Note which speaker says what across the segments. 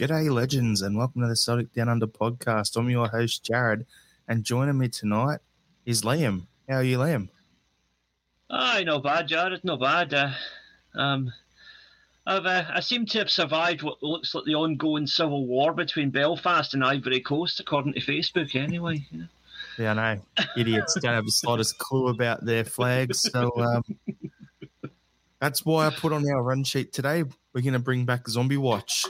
Speaker 1: G'day, legends, and welcome to the Celtic Down Under podcast. I'm your host, Jared, and joining me tonight is Liam. How are you, Liam?
Speaker 2: Aye, not bad, Jared. Not bad. Uh, um, I've, uh, I seem to have survived what looks like the ongoing civil war between Belfast and Ivory Coast, according to Facebook, anyway. Yeah,
Speaker 1: yeah I know. Idiots don't have the slightest clue about their flags. So um, that's why I put on our run sheet today. We're going to bring back Zombie Watch.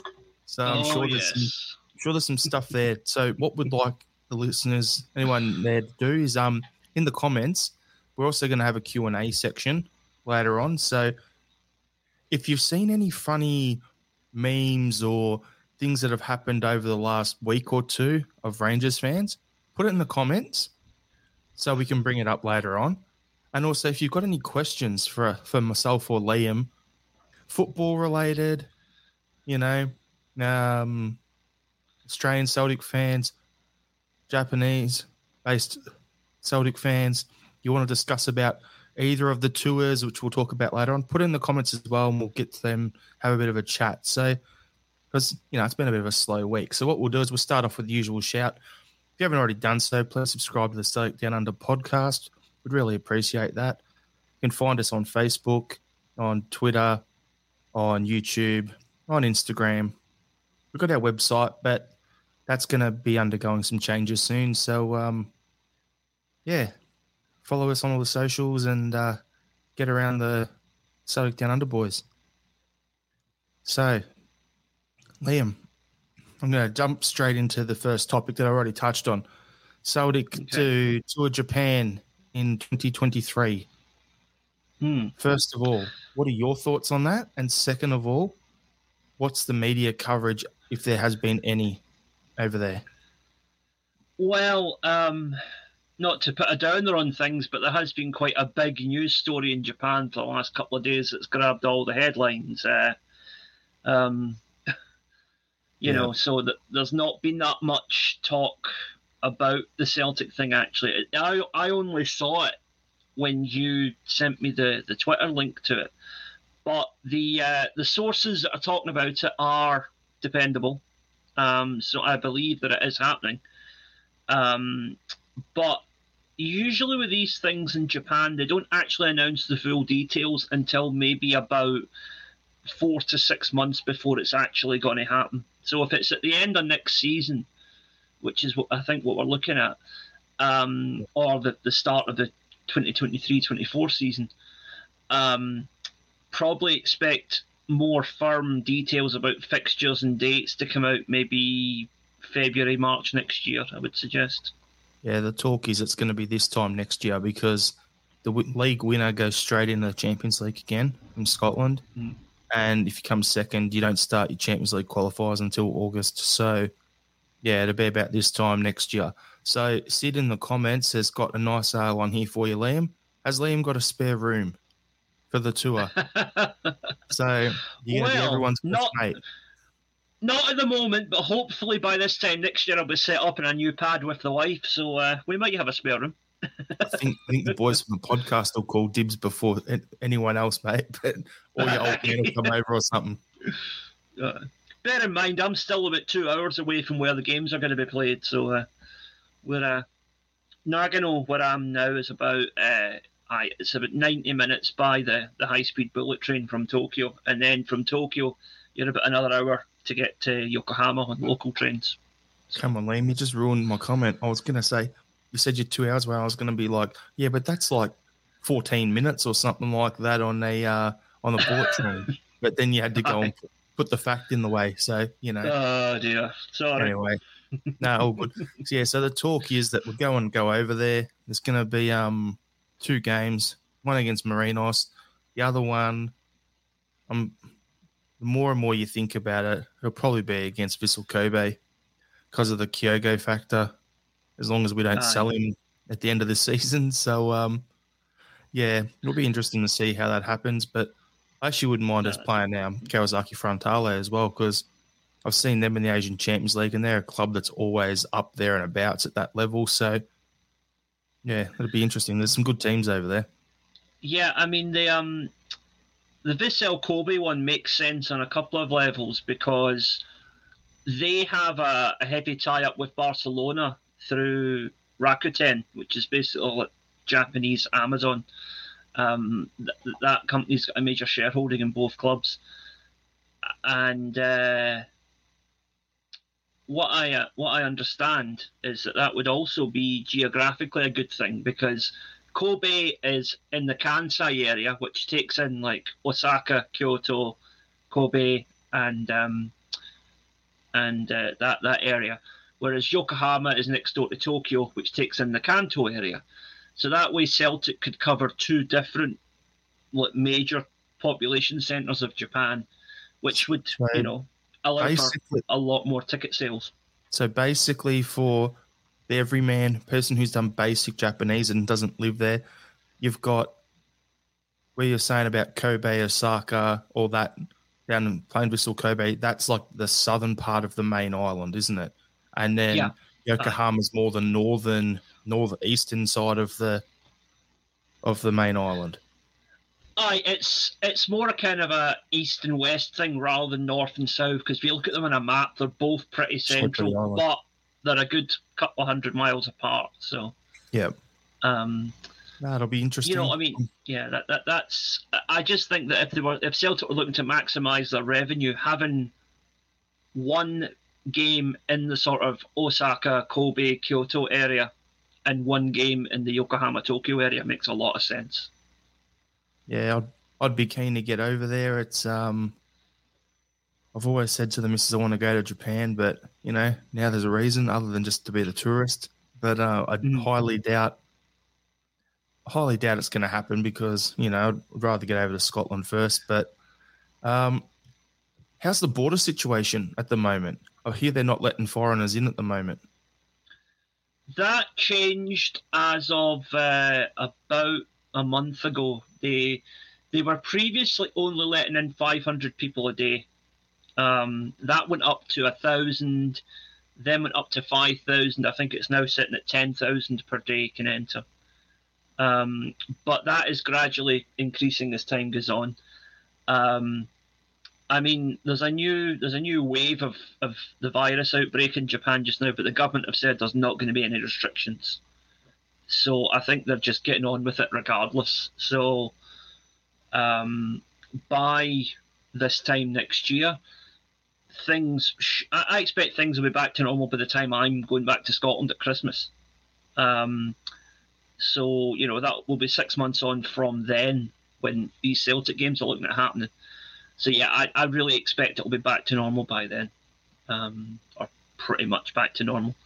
Speaker 1: So I'm
Speaker 2: oh,
Speaker 1: sure
Speaker 2: yes.
Speaker 1: there's some, sure there's some stuff there. So what would like the listeners, anyone there to do is um in the comments, we're also going to have a Q&A section later on. So if you've seen any funny memes or things that have happened over the last week or two of Rangers fans, put it in the comments so we can bring it up later on. And also, if you've got any questions for for myself or Liam, football related, you know, um, Australian Celtic fans, Japanese based Celtic fans, you want to discuss about either of the tours, which we'll talk about later on, put in the comments as well, and we'll get to them, have a bit of a chat. So, because you know it's been a bit of a slow week, so what we'll do is we'll start off with the usual shout. If you haven't already done so, please subscribe to the Celtic Down Under podcast. We'd really appreciate that. You can find us on Facebook, on Twitter, on YouTube, on Instagram. We've got our website, but that's going to be undergoing some changes soon. So, um, yeah, follow us on all the socials and uh, get around the Celtic Down Under boys. So, Liam, I'm going to jump straight into the first topic that I already touched on. Celtic
Speaker 2: Okay.
Speaker 1: to tour Japan in 2023.
Speaker 2: Hmm.
Speaker 1: First of all, what are your thoughts on that? And second of all, what's the media coverage, if there has been any, over there?
Speaker 2: Well, um, not to put a downer on things, but there has been quite a big news story in Japan for the last couple of days that's grabbed all the headlines. Uh, um, you
Speaker 1: Yeah.
Speaker 2: know, so that there's not been that much talk about the Celtic thing. Actually, I I only saw it when you sent me the, the Twitter link to it. But the uh, the sources that are talking about it are dependable. Um, so I believe that it is happening. Um, but usually with these things in Japan, they don't actually announce the full details until maybe about four to six months before it's actually going to happen. So if it's at the end of next season, which is what I think what we're looking at, um, or the, the start of the 2023-24 season, um, probably expect more firm details about fixtures and dates to come out maybe February, March next year, I would suggest.
Speaker 1: Yeah, the talk is it's going to be this time next year because the league winner goes straight into the Champions League again from Scotland.
Speaker 2: Mm.
Speaker 1: And if you come second, you don't start your Champions League qualifiers until August. So, yeah, it'll be about this time next year. So, Sid in the comments has got a nice uh, one here for you, Liam. Has Liam got a spare room for the tour? So, you're going to be
Speaker 2: Well,
Speaker 1: everyone's
Speaker 2: not-
Speaker 1: mate.
Speaker 2: Not at the moment, but hopefully by this time next year I'll be set up in a new pad with the wife, so uh, we might have a spare room.
Speaker 1: I think, I think the boys from the podcast will call dibs before anyone else, mate. But or your old man will come over or something.
Speaker 2: Uh, bear in mind, I'm still about two hours away from where the games are going to be played, so uh, we're uh, Nagano, where I am now, is about aye, it's about 90 minutes by the, the high speed bullet train from Tokyo, and then from Tokyo, you're about another hour to get to Yokohama on local trains.
Speaker 1: Come on, Liam, you just ruined my comment. I was going to say, you said you're two hours away. I was going to be like, yeah, but that's like 14 minutes or something like that on a uh, on the bullet train. but then you had to go and put- put the fact in the way. So, you know,
Speaker 2: Oh dear, sorry.
Speaker 1: anyway. No, all good. So, yeah, so the talk is that we're going to go over there. There's going to be um two games, one against Marinos, the other one. Um, the more and more you think about it, it'll probably be against Vissel Kobe because of the Kyogo factor. As long as we don't
Speaker 2: Aye.
Speaker 1: sell him at the end of the season, so um, yeah, it'll be interesting to see how that happens. But I actually wouldn't mind us playing now Kawasaki Frontale as well because I've seen them in the Asian Champions League, and they're a club that's always up there and abouts at that level. So, yeah, it'll be interesting. There's some good teams over there.
Speaker 2: Yeah, I mean the um the Vissel Kobe one makes sense on a couple of levels because they have a, a heavy tie up with Barcelona through Rakuten, which is basically Japanese Amazon. Um, th- that company's got a major shareholding in both clubs, and uh, what I uh, what I understand is that that would also be geographically a good thing because Kobe is in the Kansai area, which takes in like Osaka, Kyoto, Kobe, and um, and uh, that that area, whereas Yokohama is next door to Tokyo, which takes in the Kanto area. So that way, Celtic could cover two different like, major population centres of Japan, which would right. you know allow for a lot more ticket sales.
Speaker 1: So basically, for the everyman person who's done basic Japanese and doesn't live there, you've got where you're saying about Kobe, Osaka, all that down in Plain Vista, Kobe. That's like the southern part of the main island, isn't it? And then yeah. Yokohama's more the northern, northeastern side of the of the main island.
Speaker 2: Aye, it's it's more a kind of a east and west thing rather than north and south. Because if you look at them on a map, they're both pretty central, but they're a good couple of hundred miles apart. So
Speaker 1: yeah,
Speaker 2: um,
Speaker 1: that'll be interesting.
Speaker 2: You know, I mean, yeah, that, that that's. I just think that if they were, if Celtic were looking to maximise their revenue, having one game in the sort of Osaka, Kobe, Kyoto area, and one game in the Yokohama, Tokyo area makes a lot of sense
Speaker 1: yeah, I'd I'd be keen to get over there. It's um, I've always said to the missus I want to go to Japan, but you know now there's a reason other than just to be the tourist. But uh, I mm. highly doubt, highly doubt it's going to happen because you know I'd rather get over to Scotland first. But um, how's the border situation at the moment? I hear they're not letting foreigners in at the moment.
Speaker 2: That changed as of uh, about a month ago. They they were previously only letting in 500 people a day. Um, that went up to a thousand, then went up to 5,000. I think it's now sitting at 10,000 per day can enter. Um, but that is gradually increasing as time goes on. Um, I mean, there's a new there's a new wave of, of the virus outbreak in Japan just now, but the government have said there's not going to be any restrictions. So I think they're just getting on with it regardless. So um, by this time next year, things sh- I expect things will be back to normal by the time I'm going back to Scotland at Christmas. Um, so you know that will be six months on from then when these Celtic games are looking at happening. So yeah, I, I really expect it'll be back to normal by then, um, or pretty much back to normal.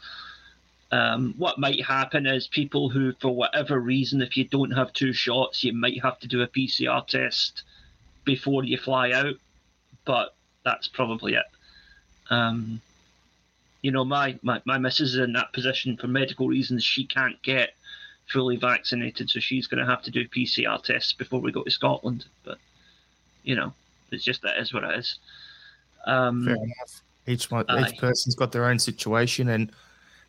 Speaker 2: Um, what might happen is people who, for whatever reason, if you don't have two shots, you might have to do a PCR test before you fly out, but that's probably it. Um, you know, my, my, my missus is in that position for medical reasons. She can't get fully vaccinated, so she's going to have to do PCR tests before we go to Scotland. But, you know, it's just that is what it is. Um,
Speaker 1: Fair enough. Each, each person's got their own situation, and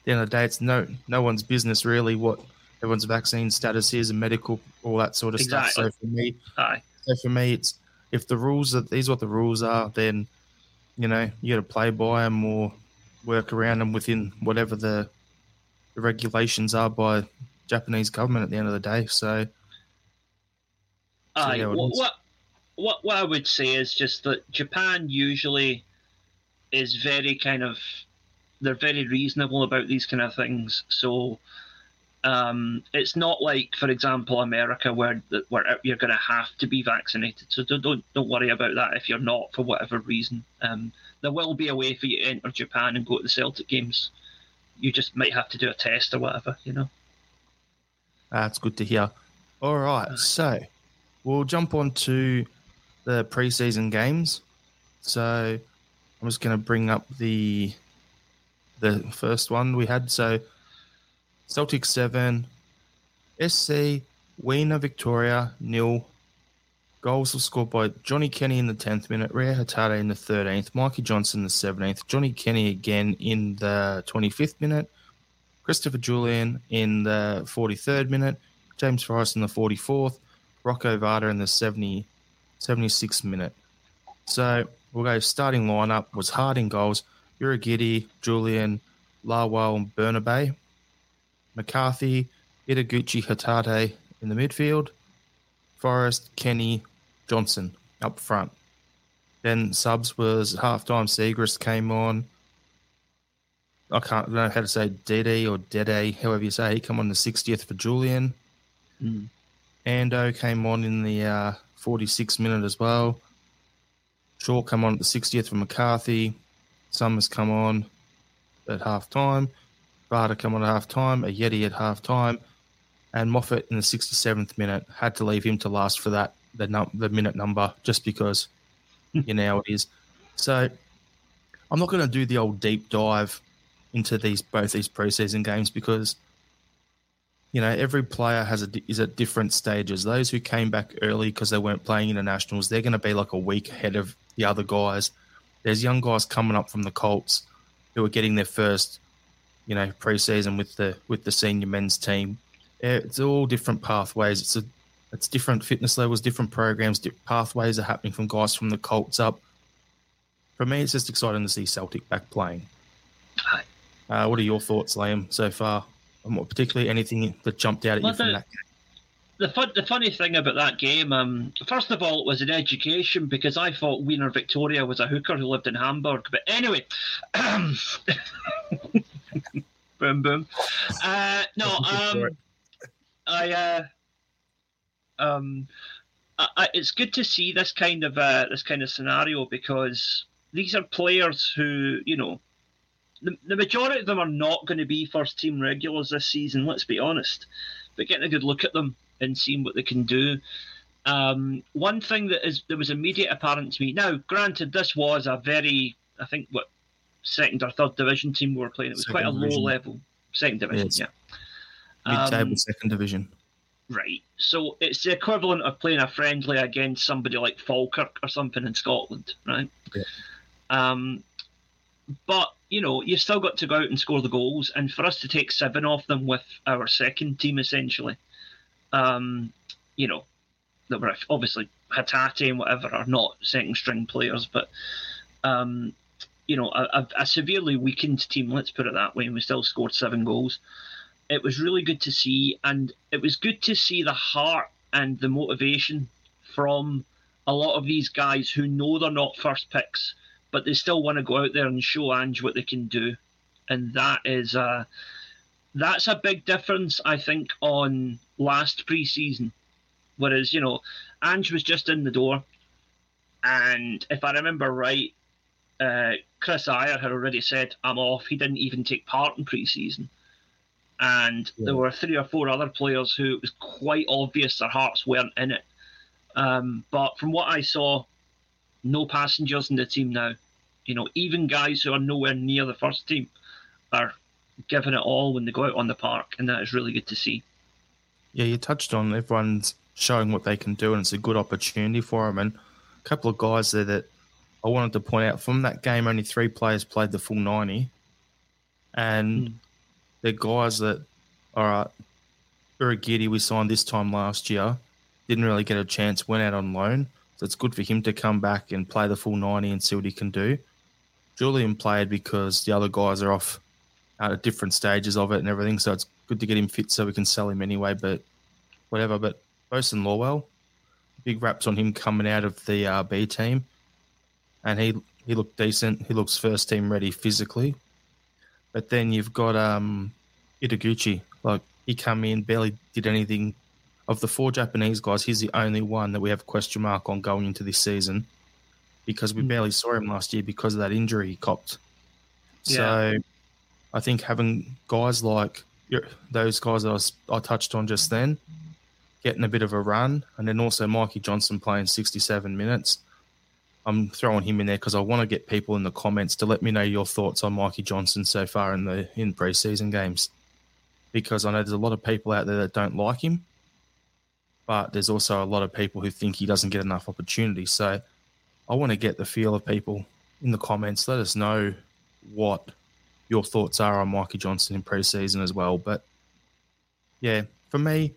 Speaker 1: the end of the day, it's no no one's business really what everyone's vaccine status is and medical all that sort of exactly. stuff. So for me,
Speaker 2: Aye.
Speaker 1: so for me, it's if the rules are these are what the rules are, then you know you got to play by them or work around them within whatever the, the regulations are by Japanese government at the end of the day. So,
Speaker 2: Aye, what, what what what I would say is just that Japan usually is very kind of they're very reasonable about these kind of things. So um, it's not like, for example, America, where where you're going to have to be vaccinated. So don't, don't don't worry about that if you're not for whatever reason. Um, there will be a way for you to enter Japan and go to the Celtic games. You just might have to do a test or whatever, you know.
Speaker 1: That's good to hear. All right, so we'll jump on to the preseason games. So I'm just going to bring up the the first one we had. So Celtic seven, SC Wiener Viktoria nil. Goals were scored by Johnny Kenny in the 10th minute, Reo Hatate in the 13th, Mikey Johnston in the 17th, Johnny Kenny again in the 25th minute, Christopher Jullien in the 43rd minute, James Forrest in the 44th, Rocco Vata in the 70, 76th minute. So we'll go starting lineup was Harding goals, Urhoghide, Jullien, Lawal, and Bernabei. McCarthy, Ideguchi, Hatate in the midfield. Forrest, Kenny, Johnston up front. Then subs was halftime. Siegrist came on. I can't know how to say Dede or Dede, however you say. He came on the 60th for Jullien.
Speaker 2: Mm.
Speaker 1: Ando came on in the uh, 46th minute as well. Shaw come on at the 60th for McCarthy. Summers come on at half time. Barter come on at half time. A Yeti at half time. And Moffat in the 67th minute had to leave him to last for that the num- the minute number just because hmm. you know it is. So I'm not going to do the old deep dive into these both these preseason games because you know every player has a is at different stages. Those who came back early because they weren't playing internationals, they're going to be like a week ahead of the other guys. There's young guys coming up from the Colts who are getting their first, you know, preseason with the with the senior men's team. It's all different pathways. It's a it's different fitness levels, different programs, different pathways are happening from guys from the Colts up. For me, it's just exciting to see Celtic back playing. Uh, what are your thoughts, Liam, so far? And what, particularly anything that jumped out at
Speaker 2: Well,
Speaker 1: you from that game?
Speaker 2: The fun, the funny thing about that game, um, first of all, it was an education because I thought Wiener Victoria was a hooker who lived in Hamburg. But anyway, boom boom. Uh, no, um, I, uh, um, I, I, it's good to see this kind of uh, this kind of scenario because these are players who you know. The, the majority of them are not going to be first team regulars this season. Let's be honest, but getting a good look at them and seeing what they can do. Um, one thing that is that was immediate apparent to me. Now, granted, this was a very, I think, what second or third division team we were playing. It was quite a
Speaker 1: Second
Speaker 2: low level second division.
Speaker 1: Yes.
Speaker 2: Yeah.
Speaker 1: Mid-table
Speaker 2: Um,
Speaker 1: second division.
Speaker 2: Right. So it's the equivalent of playing a friendly against somebody like Falkirk or something in Scotland, right?
Speaker 1: Yeah.
Speaker 2: Um, but you know, you've still got to go out and score the goals, and for us to take seven off them with our second team essentially, um, you know, that were obviously Hatate and whatever are not second string players, but um, you know, a, a, severely weakened team. Let's put it that way, and we still scored seven goals it was really good to see, and it was good to see the heart and the motivation from a lot of these guys who know they're not first picks, but they still want to go out there and show Ange what they can do, and that is uh, that's a big difference, I think, on last preseason. Whereas you know, Ange was just in the door, and if I remember right, uh, Chris Ajer had already said, "I'm off." He didn't even take part in preseason and
Speaker 1: Yeah.
Speaker 2: there were three or four other players who it was quite obvious their hearts weren't in it. Um, but from what I saw, no passengers in the team now. You know, even guys who are nowhere near the first team are giving it all when they go out on the park, and that is really good to see.
Speaker 1: Yeah, you touched on everyone's showing what they can do, and it's a good opportunity for them. And a couple of guys there that I wanted to point out from that game, only three players played the full 90. And
Speaker 2: Hmm.
Speaker 1: they're guys that, all right, Urhoghide we signed this time last year, didn't really get a chance, went out on loan. So it's good for him to come back and play the full 90 and see what he can do. Jullien played because the other guys are off at different stages of it and everything. So it's good to get him fit so we can sell him anyway. But whatever. But Bosun Lawal, big raps on him coming out of the uh, B team, and he he looked decent. He looks first team ready physically. But then you've got um, Ideguchi. Like he come in, barely did anything. Of the four Japanese guys, he's the only one that we have a question mark on going into this season because we
Speaker 2: Mm.
Speaker 1: barely saw him last year because of that injury he copped.
Speaker 2: Yeah.
Speaker 1: So I think having guys like those guys that I, was, I touched on just then getting a bit of a run, and then also Mikey Johnston playing 67 minutes. I'm throwing him in there because I want to get people in the comments to let me know your thoughts on Mikey Johnston so far in the in preseason games, because I know there's a lot of people out there that don't like him, but there's also a lot of people who think he doesn't get enough opportunity. So I want to get the feel of people in the comments. Let us know what your thoughts are on Mikey Johnston in preseason as well. But yeah, for me,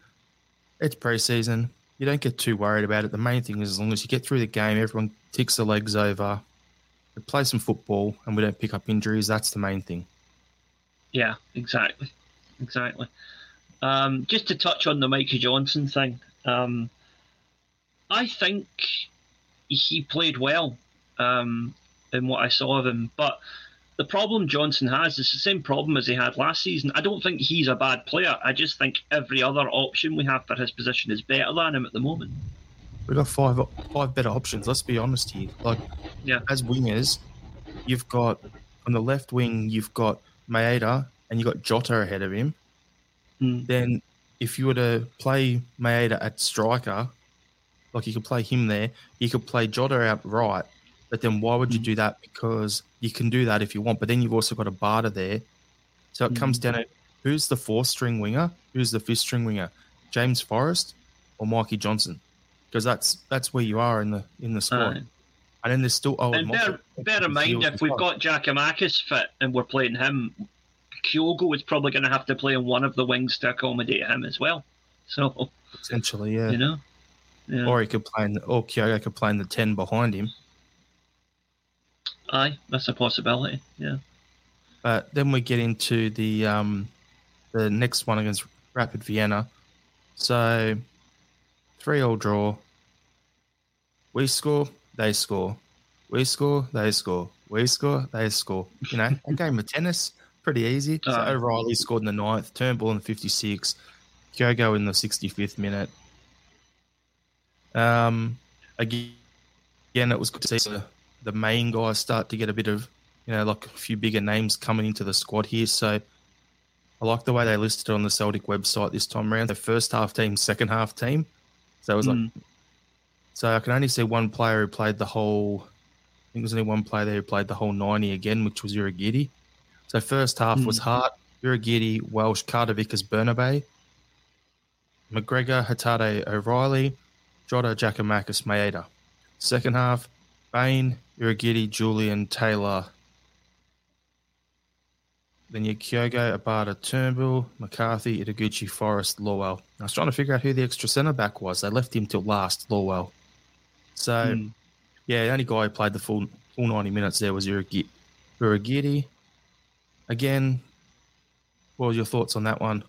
Speaker 1: it's preseason. You don't get too worried about it. The main thing is as long as you get through the game, everyone ticks the legs over. we play some football and we don't pick up injuries. That's the main thing.
Speaker 2: Yeah, exactly, exactly. Um, just to touch on the Mikey Johnson thing, um, I think he played well um, in what I saw of him, but the problem Johnston has is the same problem as he had last season. I don't think he's a bad player. I just think every other option we have for his position is better than him at the moment.
Speaker 1: We've got five five better options. Let's be honest here. Like,
Speaker 2: yeah,
Speaker 1: as wingers, you've got on the left wing, you've got Maeda and you've got Jota ahead of him.
Speaker 2: Mm.
Speaker 1: Then, if you were to play Maeda at striker, like you could play him there, you could play Jota out right. But then, why would you do that? Because you can do that if you want. But then you've also got Abada there, so it mm. comes down to who's the fourth string winger, who's the fifth string winger, James Forrest or Mikey Johnston, because that's that's where you are in the in the squad. Uh, and then there's still oh,
Speaker 2: and bear, bear in mind if we've got Giakoumakis fit and we're playing him, Kyogo is probably going to have to play on one of the wings to accommodate him as well. So
Speaker 1: potentially, yeah,
Speaker 2: you know, yeah.
Speaker 1: or he could play in, the, or Kyogo could play in the ten behind him.
Speaker 2: Aye, that's a possibility. Yeah.
Speaker 1: But then we get into the um, the next one against Rapid Vienna. So three all draw. We score, they score. We score, they score. We score, they score. You know, a game of tennis pretty easy. So uh, O'Reilly scored in the ninth, Turnbull in the 56, Kyogo in the 65th minute. Um, again, again, it was good to see the, main guys start to get a bit of, you know, like a few bigger names coming into the squad here. So I like the way they listed it on the Celtic website this time around. The first half team, second half team. So it was mm. like, so I can only see one player who played the whole. I think there's only one player there who played the whole 90 again, which was Urhoghide. So first half mm. was hmm. Hart, Urhoghide, Welsh, Carter Vickers, Bernabei, McGregor, Hatate, O'Reilly, Jota, Giakoumakis, Maeda. Second half, Bain, Urhoghide, Jullien, Taylor. Then you Kyogo, Abada, Turnbull, McCarthy, Ideguchi, Forrest, Lawal. I was trying to figure out who the extra centre back was. They left him till last, Lawal. So, mm. yeah, the only guy who played the full full 90 minutes there was Urhoghide. Again, what were your thoughts on that one?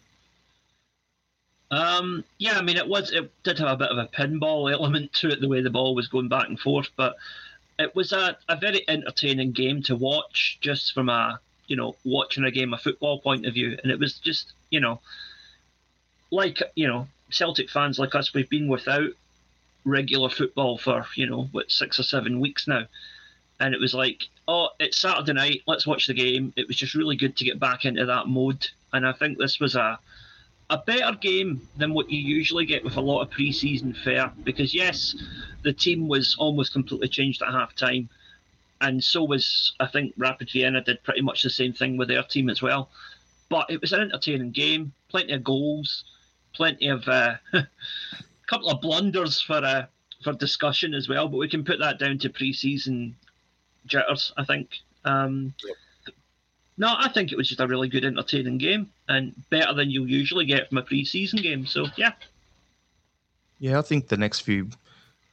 Speaker 2: Um, yeah, I mean, it was it did have a bit of a pinball element to it, the way the ball was going back and forth, but it was a, a very entertaining game to watch, just from a you know watching a game of football point of view, and it was just you know like you know Celtic fans like us, we've been without regular football for you know what six or seven weeks now, and it was like oh, it's Saturday night, let's watch the game. It was just really good to get back into that mode. And I think this was a a better game than what you usually get with a lot of pre-season fare because yes, the team was almost completely changed at half time. And so was I think Rapid Vienna did pretty much the same thing with their team as well. But it was an entertaining game, plenty of goals, plenty of a uh, couple of blunders for uh, for discussion as well. But we can put that down to pre-season jitters. I think. Um, yep. No, I think it was just a really good, entertaining game, and better than you'll usually get from a pre-season game. So yeah.
Speaker 1: Yeah, I think the next few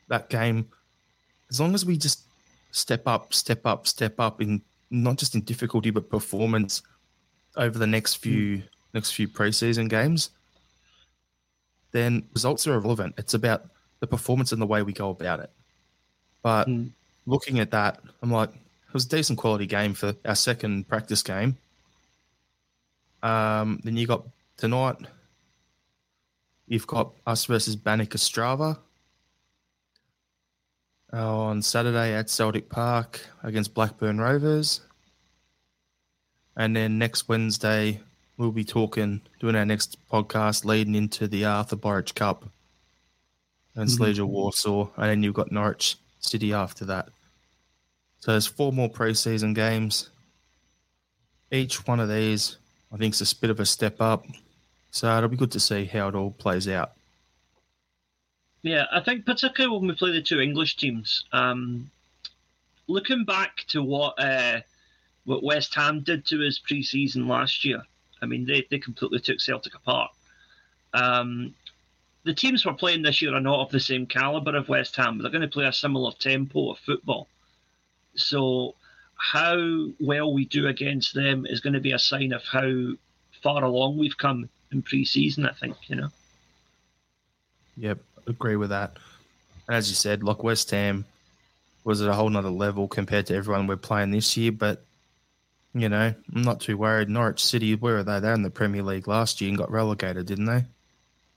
Speaker 1: that game, as long as we just step up, step up, step up in not just in difficulty but performance over the next few mm. next few preseason games, then results are irrelevant. It's about the performance and the way we go about it. But mm looking at that, I'm like, it was a decent quality game for our second practice game. Um, then you got tonight, you've got us versus Banik Ostrava. Uh, on Saturday at Celtic Park against Blackburn Rovers. And then next Wednesday, we'll be talking, doing our next podcast leading into the Artur Boruc Cup and mm-hmm. Legia Warsaw. And then you've got Norwich City after that. So there's four more preseason games. Each one of these, I think, is a bit of a step up. So it'll be good to see how it all plays out.
Speaker 2: Yeah, I think particularly when we play the two English teams, um, looking back to what uh, what West Ham did to us pre-season last year, I mean they, they completely took Celtic apart. Um, the teams we're playing this year are not of the same caliber of West Ham, they're going to play a similar tempo of football. So how well we do against them is going to be a sign of how far along we've come in pre-season. I think you know.
Speaker 1: Yep, agree with that. And as you said, like West Ham was at a whole nother level compared to everyone we're playing this year. But you know, I'm not too worried. Norwich City, where are they? They're in the Premier League last year and got relegated, didn't they?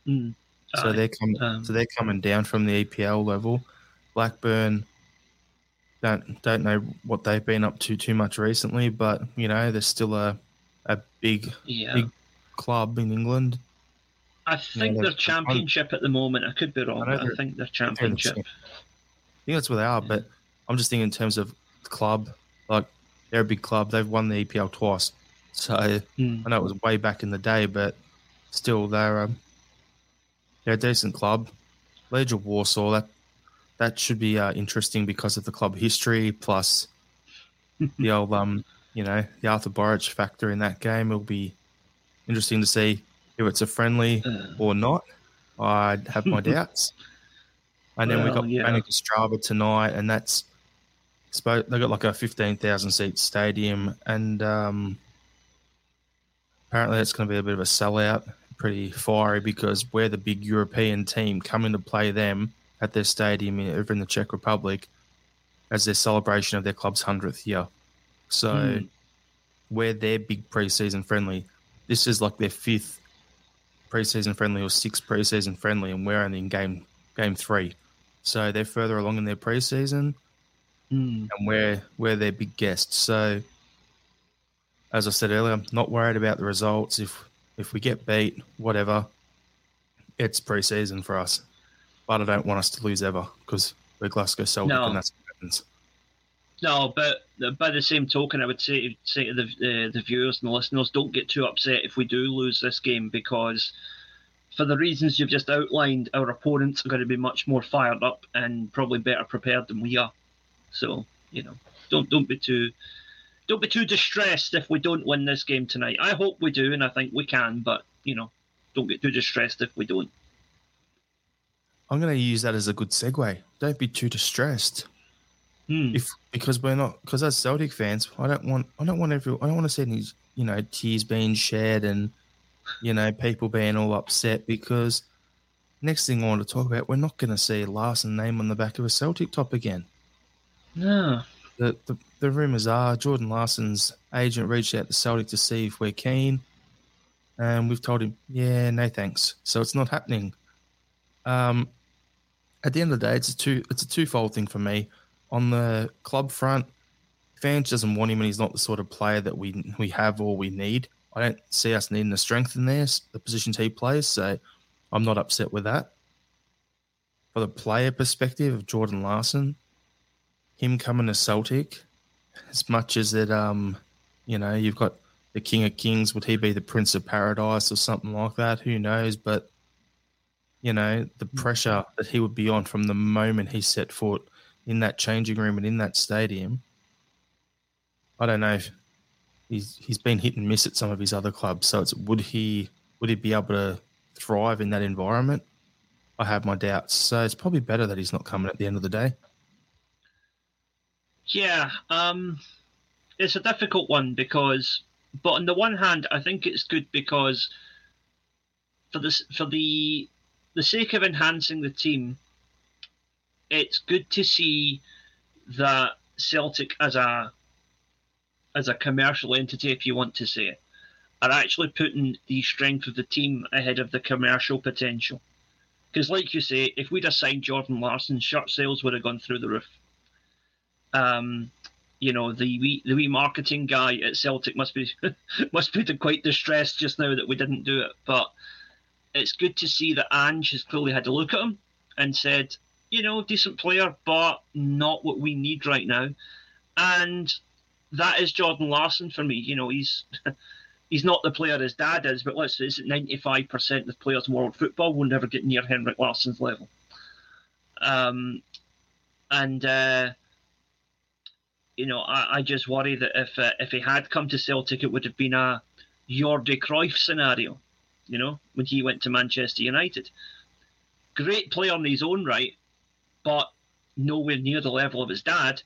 Speaker 2: Mm.
Speaker 1: So they're coming. Um, so they're coming down from the EPL level. Blackburn don't don't know what they've been up to too much recently, but you know they're still a a big
Speaker 2: yeah.
Speaker 1: big club in England.
Speaker 2: I think yeah, they're championship at the moment. I could be wrong. I, I think they're championship. I
Speaker 1: think that's where they are, but I'm just thinking in terms of club. Like they're a big club. They've won the EPL twice, so
Speaker 2: mm.
Speaker 1: I know it was way back in the day, but still they're um, they're a decent club. Legia Warsaw. That that should be uh, interesting because of the club history plus the old um you know the Artur Boruc factor in that game. It'll be interesting to see if it's a friendly or not. I have my doubts. And then well, we got yeah. Banik Ostrava tonight, and that's they got like a fifteen thousand seat stadium, and um, apparently it's going to be a bit of a sellout, pretty fiery because we're the big European team coming to play them at their stadium over in the Czech Republic as their celebration of their club's 100th year. So mm. we're their big preseason friendly. This is like their fifth preseason friendly or sixth preseason friendly, and we're only in game game three. So they're further along in their preseason,
Speaker 2: mm.
Speaker 1: and we're we're their big guests. So as I said earlier, I'm not worried about the results. If if we get beat, whatever, it's preseason for us but I don't want us to lose ever because we're Glasgow Celtic no. and that's what happens.
Speaker 2: No, but by the same token, I would say say to the uh, the viewers and the listeners, don't get too upset if we do lose this game because, for the reasons you've just outlined, our opponents are going to be much more fired up and probably better prepared than we are. So you know, don't don't be too don't be too distressed if we don't win this game tonight. I hope we do, and I think we can, but you know, don't get too distressed if we don't.
Speaker 1: I'm going to use that as a good segue. Don't be too distressed.
Speaker 2: Hmm.
Speaker 1: If because we're not because as Celtic fans, I don't want I don't want every I don't want to see any you know tears being shed and you know people being all upset because next thing I want to talk about, we're not going to see Larsson name on the back of a Celtic top again.
Speaker 2: No.
Speaker 1: The, the, the rumors are Jordan Larsson's agent reached out to Celtic to see if we're keen, and we've told him, yeah, no thanks. So it's not happening. Um, at the end of the day, it's a two it's a twofold thing for me. On the club front, fans doesn't want him, and he's not the sort of player that we we have or we need. I don't see us needing the strength in there, the positions he plays. So I'm not upset with that. For the player perspective of Jordan Larsson, him coming to Celtic, as much as that, um, you know, you've got the King of Kings. Would he be the Prince of Paradise or something like that? Who knows? But you know, the mm. pressure that he would be on from the moment he set foot in that changing room and in that stadium. I don't know if he's he's been hit and miss at some of his other clubs. So it's would he would he be able to thrive in that environment? I have my doubts. So it's probably better that he's not coming at the end of the day.
Speaker 2: Yeah, um, it's a difficult one because, but on the one hand, I think it's good because for this for the the sake of enhancing the team, it's good to see that Celtic as a as a commercial entity, if you want to say it, are actually putting the strength of the team ahead of the commercial potential. Because, like you say, if we'd have signed Jordan Larsson, shirt sales would have gone through the roof. Um, you know, the wee, the wee marketing guy at Celtic must be must be quite distressed just now that we didn't do it. But it's good to see that Ange has clearly had a look at him and said, you know, decent player, but not what we need right now. And that is Jordan Larsson for me. You know, he's he's not the player his dad is, but let's face it, ninety five percent of players in world football will never get near Henrik Larsson's level. Um, and uh, you know, I, I just worry that if uh, if he had come to Celtic, it would have been a Jordi Cruyff scenario you know, when he went to Manchester United. Great player in his own right, but nowhere near the level of his dad.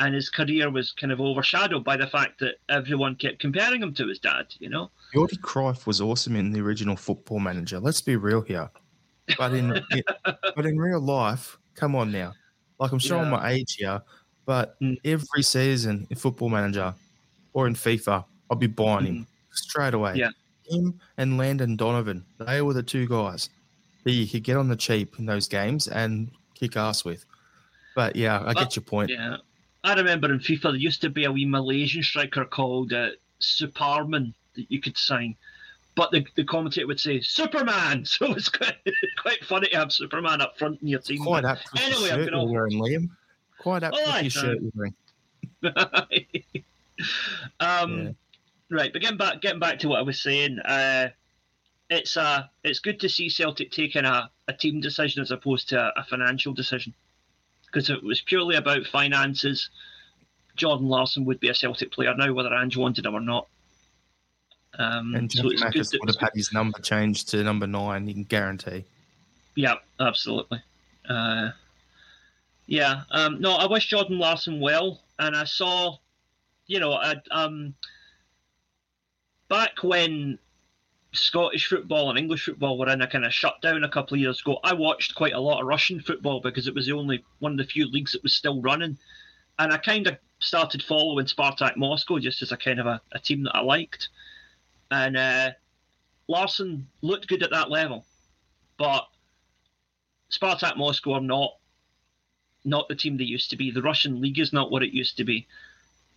Speaker 2: and his career was kind of overshadowed by the fact that everyone kept comparing him to his dad. You know,
Speaker 1: Jordi Cruyff was awesome in the original Football Manager. Let's be real here, but in, but in real life, come on now. Like I'm showing
Speaker 2: Yeah.
Speaker 1: my age here, but
Speaker 2: Mm.
Speaker 1: every season in Football Manager or in FIFA, I'll be buying him straight away.
Speaker 2: Yeah.
Speaker 1: Him and Landon Donovan, they were the two guys that you could get on the cheap in those games and kick ass with. But yeah, I get your point.
Speaker 2: Yeah, I remember in FIFA there used to be a wee Malaysian striker called uh, Superman that you could sign, but the, the commentator would say Superman, so it's quite quite funny to have Superman up front in your team.
Speaker 1: Quite apt
Speaker 2: Anyway, I've been off-
Speaker 1: wearing, Liam. Quite apt
Speaker 2: Oh,
Speaker 1: with your shirt you're wearing.
Speaker 2: um,
Speaker 1: Yeah.
Speaker 2: Right, but getting back getting back to what I was saying, uh, it's uh, it's good to see Celtic taking a, a team decision as opposed to a, a financial decision, because it was purely about finances. Jordan Larsson would be a Celtic player now, whether Ange wanted him or not. Um,
Speaker 1: And
Speaker 2: so
Speaker 1: Jeffrey
Speaker 2: it's good.
Speaker 1: Would have had his number changed to number nine, you can guarantee.
Speaker 2: Yeah, absolutely. Uh, yeah, um, no, I wish Jordan Larsson well, and I saw, you know, I, um, back when Scottish football and English football were in a kind of shutdown a couple of years ago, I watched quite a lot of Russian football because it was the only one of the few leagues that was still running, and I kind of started following Spartak Moscow just as a kind of a, a team that I liked, and uh, Larsson looked good at that level, but Spartak Moscow are not not the team they used to be. The Russian league is not what it used to be,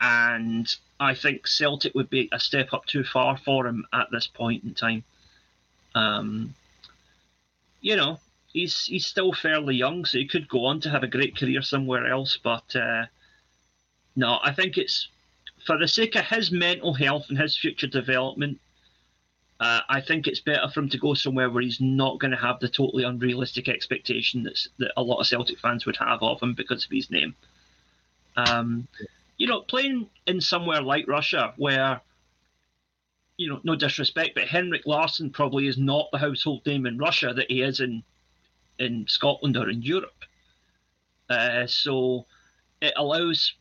Speaker 2: and I think Celtic would be a step up too far for him at this point in time. Um, you know, he's he's still fairly young, so he could go on to have a great career somewhere else. But uh, no, I think it's for the sake of his mental health and his future development. Uh, I think it's better for him to go somewhere where he's not going to have the totally unrealistic expectation that's, that a lot of Celtic fans would have of him because of his name. Um, you know, playing in somewhere like Russia, where, you know, no disrespect, but Henrik Larsson probably is not the household name in Russia that he is in in Scotland or in Europe. Uh, so it allows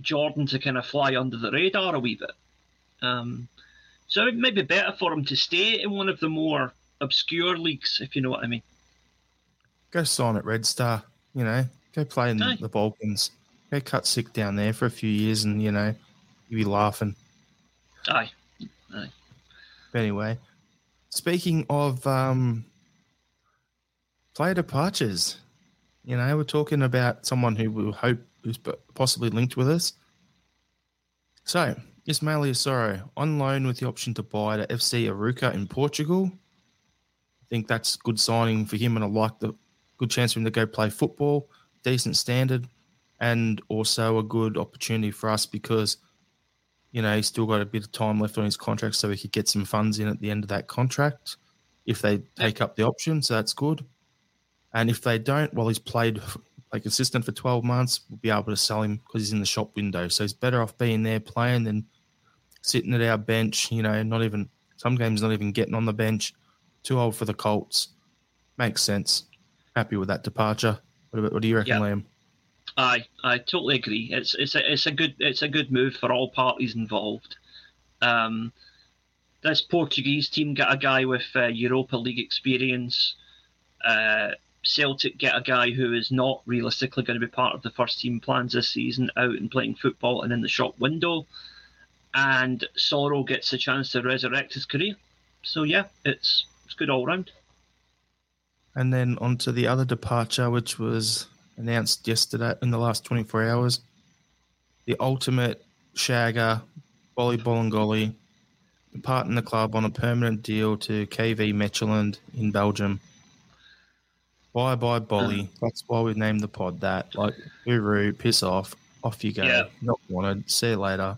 Speaker 2: Jordan to kind of fly under the radar a wee bit. Um, so it might be better for him to stay in one of the more obscure leagues, if you know what I mean.
Speaker 1: Go sign at Red Star, you know, go play in
Speaker 2: Aye.
Speaker 1: the Balkans. Go cut sick down there for a few years and, you know, you'll be laughing.
Speaker 2: Aye. aye.
Speaker 1: But anyway, speaking of um, player departures, you know, we're talking about someone who we hope is possibly linked with us. So, Ismail Soro on loan with the option to buy to FC Arouca in Portugal. I think that's good signing for him, and I like the good chance for him to go play football, decent standard, and also a good opportunity for us because you know, he's still got a bit of time left on his contract, so he could get some funds in at the end of that contract if they take up the option. So that's good. And if they don't, well, he's played like consistent for 12 months, we'll be able to sell him because he's in the shop window. So he's better off being there playing than sitting at our bench, you know, not even some games, not even getting on the bench. Too old for the Colts. Makes sense. Happy with that departure. What, about, what do you reckon,
Speaker 2: Yeah.
Speaker 1: Liam?
Speaker 2: Aye, I totally agree. It's it's a it's a good it's a good move for all parties involved. Um, this Portuguese team get a guy with uh, Europa League experience. Uh, Celtic get a guy who is not realistically going to be part of the first team plans this season, out and playing football and in the shop window. And Soro gets a chance to resurrect his career. So yeah, it's it's good all round.
Speaker 1: And then on to the other departure, which was announced yesterday in the last 24 hours. The ultimate shagger, Bolly Bolingoli, departing the club on a permanent deal to KV Mechelen in Belgium. Bye bye, Bolly. Mm. That's why we named the pod that. Like, uru, piss off, off you go.
Speaker 2: Yeah.
Speaker 1: Not wanted. See you later.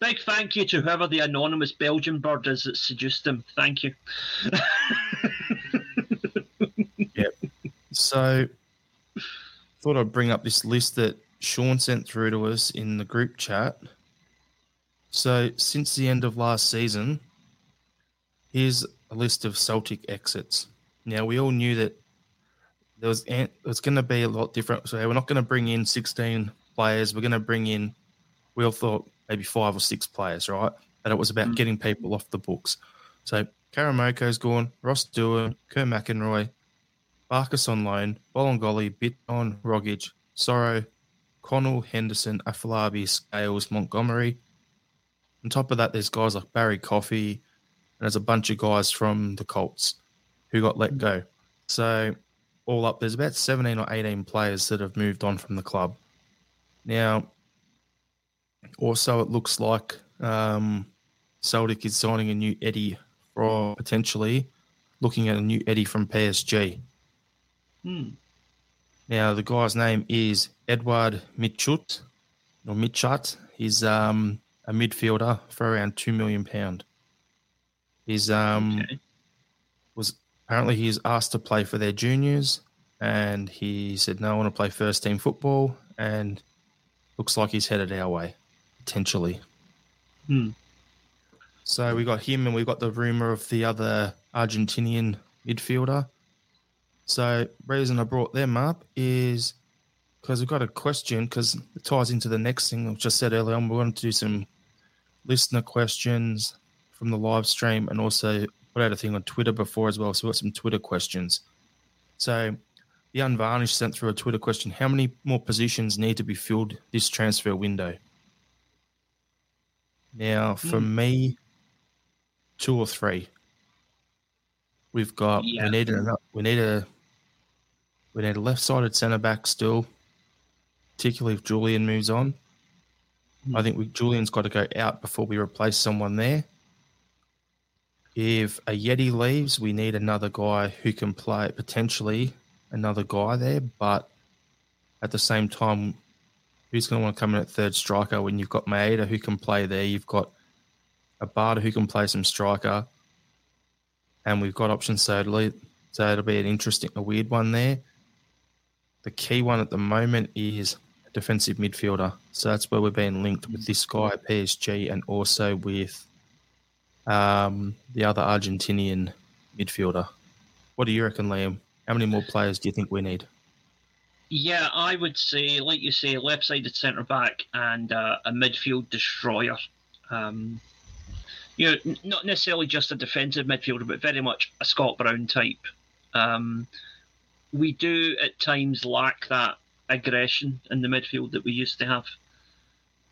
Speaker 2: Big thank you to whoever the anonymous Belgian bird is that seduced him. Thank you. Yep.
Speaker 1: So, thought I'd bring up this list that Sean sent through to us in the group chat. So, since the end of last season, here's a list of Celtic exits. Now, we all knew that there was it was going to be a lot different. So, we're not going to bring in 16 players. We're going to bring in, we all thought maybe five or six players, right? And it was about
Speaker 2: Mm.
Speaker 1: getting people off the books. So Karamoko's gone, Ross Doohan, Kerr McInroy, Barkas on loan, Bolingoli, Bitton, Rogic, Soro, Connell, Henderson, Afolabi, Scales, Montgomery. On top of that, there's guys like Barry Coffey, and there's a bunch of guys from the Colts who got let go. So, all up, there's about 17 or 18 players that have moved on from the club. Now, also, it looks like um, Celtic is signing a new Eddie for potentially looking at a new Eddie from PSG.
Speaker 2: Hmm.
Speaker 1: Now, the guy's name is Edward Michut, or Mitchat. He's um, a midfielder for around two million pound. He's um,
Speaker 2: Okay.
Speaker 1: was apparently he's asked to play for their juniors, and he said no, I want to play first team football, and looks like he's headed our way potentially.
Speaker 2: Hmm.
Speaker 1: So we got him, and we got the rumor of the other Argentinian midfielder. So reason I brought them up is because we've got a question because it ties into the next thing I just said earlier on. We wanted to do some listener questions from the live stream and also put out a thing on Twitter before as well. So we've got some Twitter questions. So the Unvarnished sent through a Twitter question. How many more positions need to be filled this transfer window? Now, for
Speaker 2: Hmm.
Speaker 1: me, two or three. We've got
Speaker 2: Yeah.
Speaker 1: we need a we need a we need a left-sided centre back still, particularly if Jullien moves on.
Speaker 2: Hmm.
Speaker 1: I think we, Jullien's got to go out before we replace someone there. If Ajeti leaves, we need another guy who can play potentially another guy there, but at the same time, who's going to want to come in at third striker when you've got Maeda who can play there? You've got Abada who can play some striker, and we've got options. So it'll, so it'll be an interesting, a weird one there. The key one at the moment is defensive midfielder. So that's where we're being linked with this guy at PSG and also with um, the other Argentinian midfielder. What do you reckon, Liam? How many more players do you think we need?
Speaker 2: Yeah, I would say, like you say, left-sided centre back and uh, a midfield destroyer. Um, you know, not necessarily just a defensive midfielder, but very much a Scott Brown type. Um, we do at times lack that aggression in the midfield that we used to have.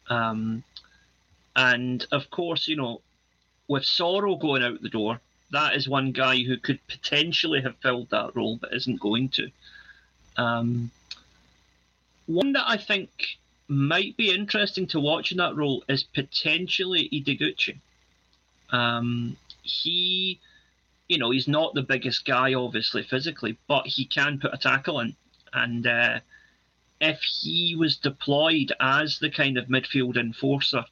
Speaker 2: Um, and of course, you know, with Soro going out the door, that is one guy who could potentially have filled that role, but isn't going to. Um, one that I think might be interesting to watch in that role is potentially Ideguchi. Um, he, you know, he's not the biggest guy, obviously, physically, but he can put a tackle in. And uh, if he was deployed as the kind of midfield enforcer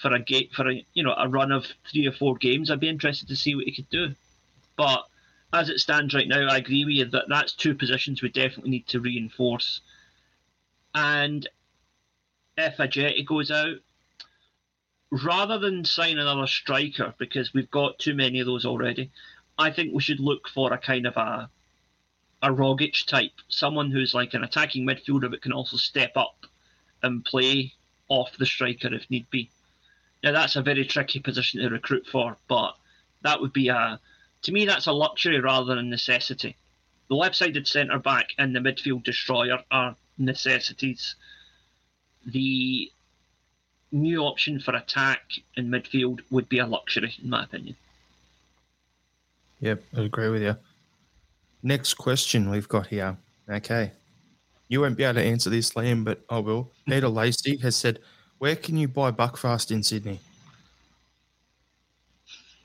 Speaker 2: for a gate for a you know a run of three or four games, I'd be interested to see what he could do. But as it stands right now, I agree with you that that's two positions we definitely need to reinforce. And if Ajeti goes out, rather than sign another striker because we've got too many of those already, I think we should look for a kind of a a Rogic type, someone who's like an attacking midfielder but can also step up and play off the striker if need be. Now that's a very tricky position to recruit for, but that would be a to me that's a luxury rather than a necessity. The left-sided centre back and the midfield destroyer are necessities. The new option for attack in midfield would be a luxury, in my opinion.
Speaker 1: Yep, I agree with you. Next question we've got here. Okay. You won't be able to answer this, Liam, but I will. Peter Lacey has said, Where can you buy Buckfast in Sydney?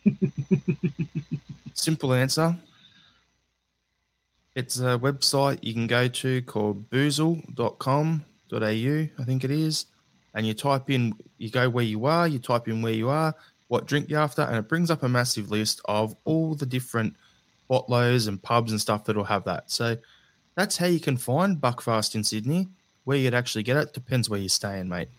Speaker 1: Simple answer. It's a website you can go to called boozle.com.au, I think it is. And you type in, you go where you are, you type in where you are, what drink you're after, and it brings up a massive list of all the different botlos and pubs and stuff that'll have that. So that's how you can find Buckfast in Sydney. Where you'd actually get it depends where you're staying, mate.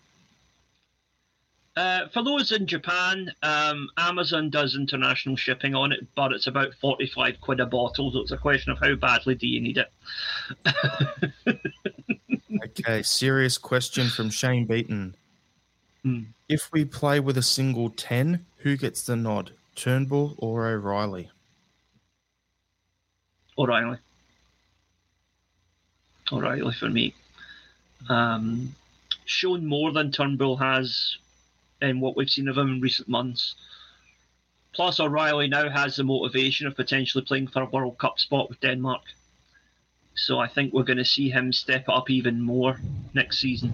Speaker 2: Uh, for those in Japan, um, Amazon does international shipping on it, but it's about 45 quid a bottle, so it's a question of how badly do you need it.
Speaker 1: Okay, serious question from Shane Beaton.
Speaker 2: Hmm.
Speaker 1: If we play with a single 10, who gets the nod? Turnbull or O'Riley?
Speaker 2: O'Riley. O'Riley for me. Um, shown more than Turnbull has in what we've seen of him in recent months. Plus, O'Riley now has the motivation of potentially playing for a World Cup spot with Denmark. So I think we're going to see him step up even more next season.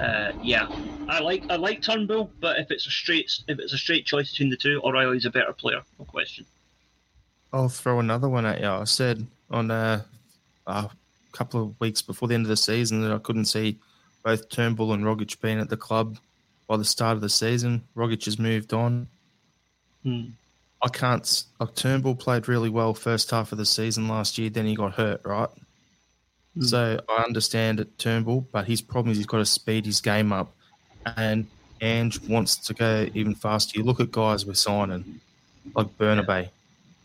Speaker 2: Uh, yeah, I like I like Turnbull, but if it's a straight if it's a straight choice between the two, O'Riley's a better player, no question.
Speaker 1: I'll throw another one at you. I said on a, a couple of weeks before the end of the season that I couldn't see both Turnbull and Rogic being at the club by the start of the season. Rogic has moved on.
Speaker 2: Hmm.
Speaker 1: I can't. Like Turnbull played really well first half of the season last year. Then he got hurt, right?
Speaker 2: Hmm.
Speaker 1: So I understand it, Turnbull, but his problem is he's got to speed his game up, and Ange wants to go even faster. You look at guys we're signing, like Bernabei.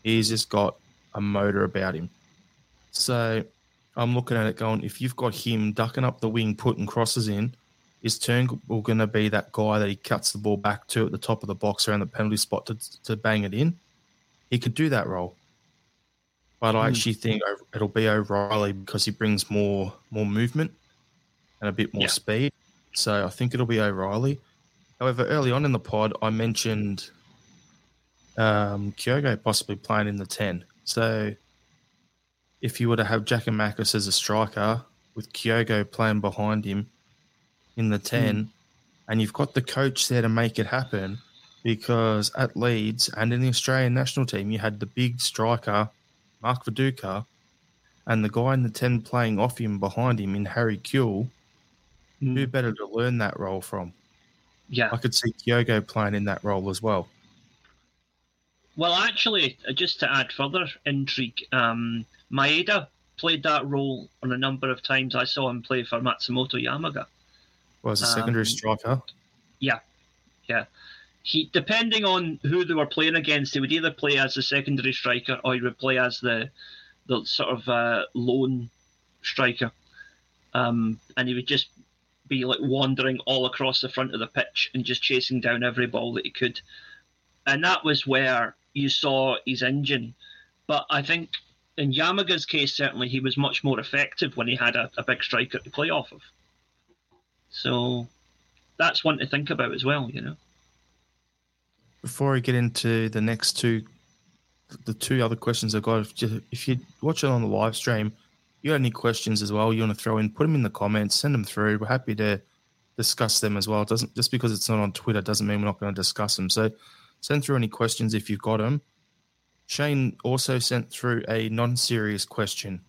Speaker 1: He's just got a motor about him. So I'm looking at it going, if you've got him ducking up the wing, putting crosses in, is Turnbull going to be that guy that he cuts the ball back to at the top of the box around the penalty spot to, to bang it in? He could do that role. But I
Speaker 2: Hmm.
Speaker 1: actually think it'll be O'Riley because he brings more more movement and a bit more
Speaker 2: Yeah.
Speaker 1: speed. So I think it'll be O'Riley. However, early on in the pod, I mentioned um, Kyogo possibly playing in the 10. So if you were to have Giakoumakis as a striker with Kyogo playing behind him in the 10, and you've got the coach there to make it happen because at Leeds and in the Australian national team, you had the big striker, Mark Viduka, and the guy in the 10 playing off him behind him in Harry Kewell.
Speaker 2: Hmm.
Speaker 1: Who better to learn that role from?
Speaker 2: Yeah.
Speaker 1: I could see Kyogo playing in that role as well.
Speaker 2: Well, actually, uh, just to add further intrigue, um, Maeda played that role on a number of times. I saw him play for Matsumoto Yamaga.
Speaker 1: Was a secondary
Speaker 2: Um,
Speaker 1: striker. Yeah, yeah.
Speaker 2: He, depending on who they were playing against, he would either play as a secondary striker or he would play as the the sort of uh, lone striker, um, and he would just be like wandering all across the front of the pitch and just chasing down every ball that he could. And that was where you saw his engine. But I think in Yamaga's case, certainly he was much more effective when he had a, a big striker to play off of. So that's one to think about as well, you know.
Speaker 1: Before I get into the next two, the two other questions I've got, if you, if you watch it on the live stream, you got any questions as well you want to throw in, put them in the comments, send them through. We're happy to discuss them as well. It doesn't just because it's not on Twitter doesn't mean we're not going to discuss them. So send through any questions if you've got them. Shane also sent through a non-serious question,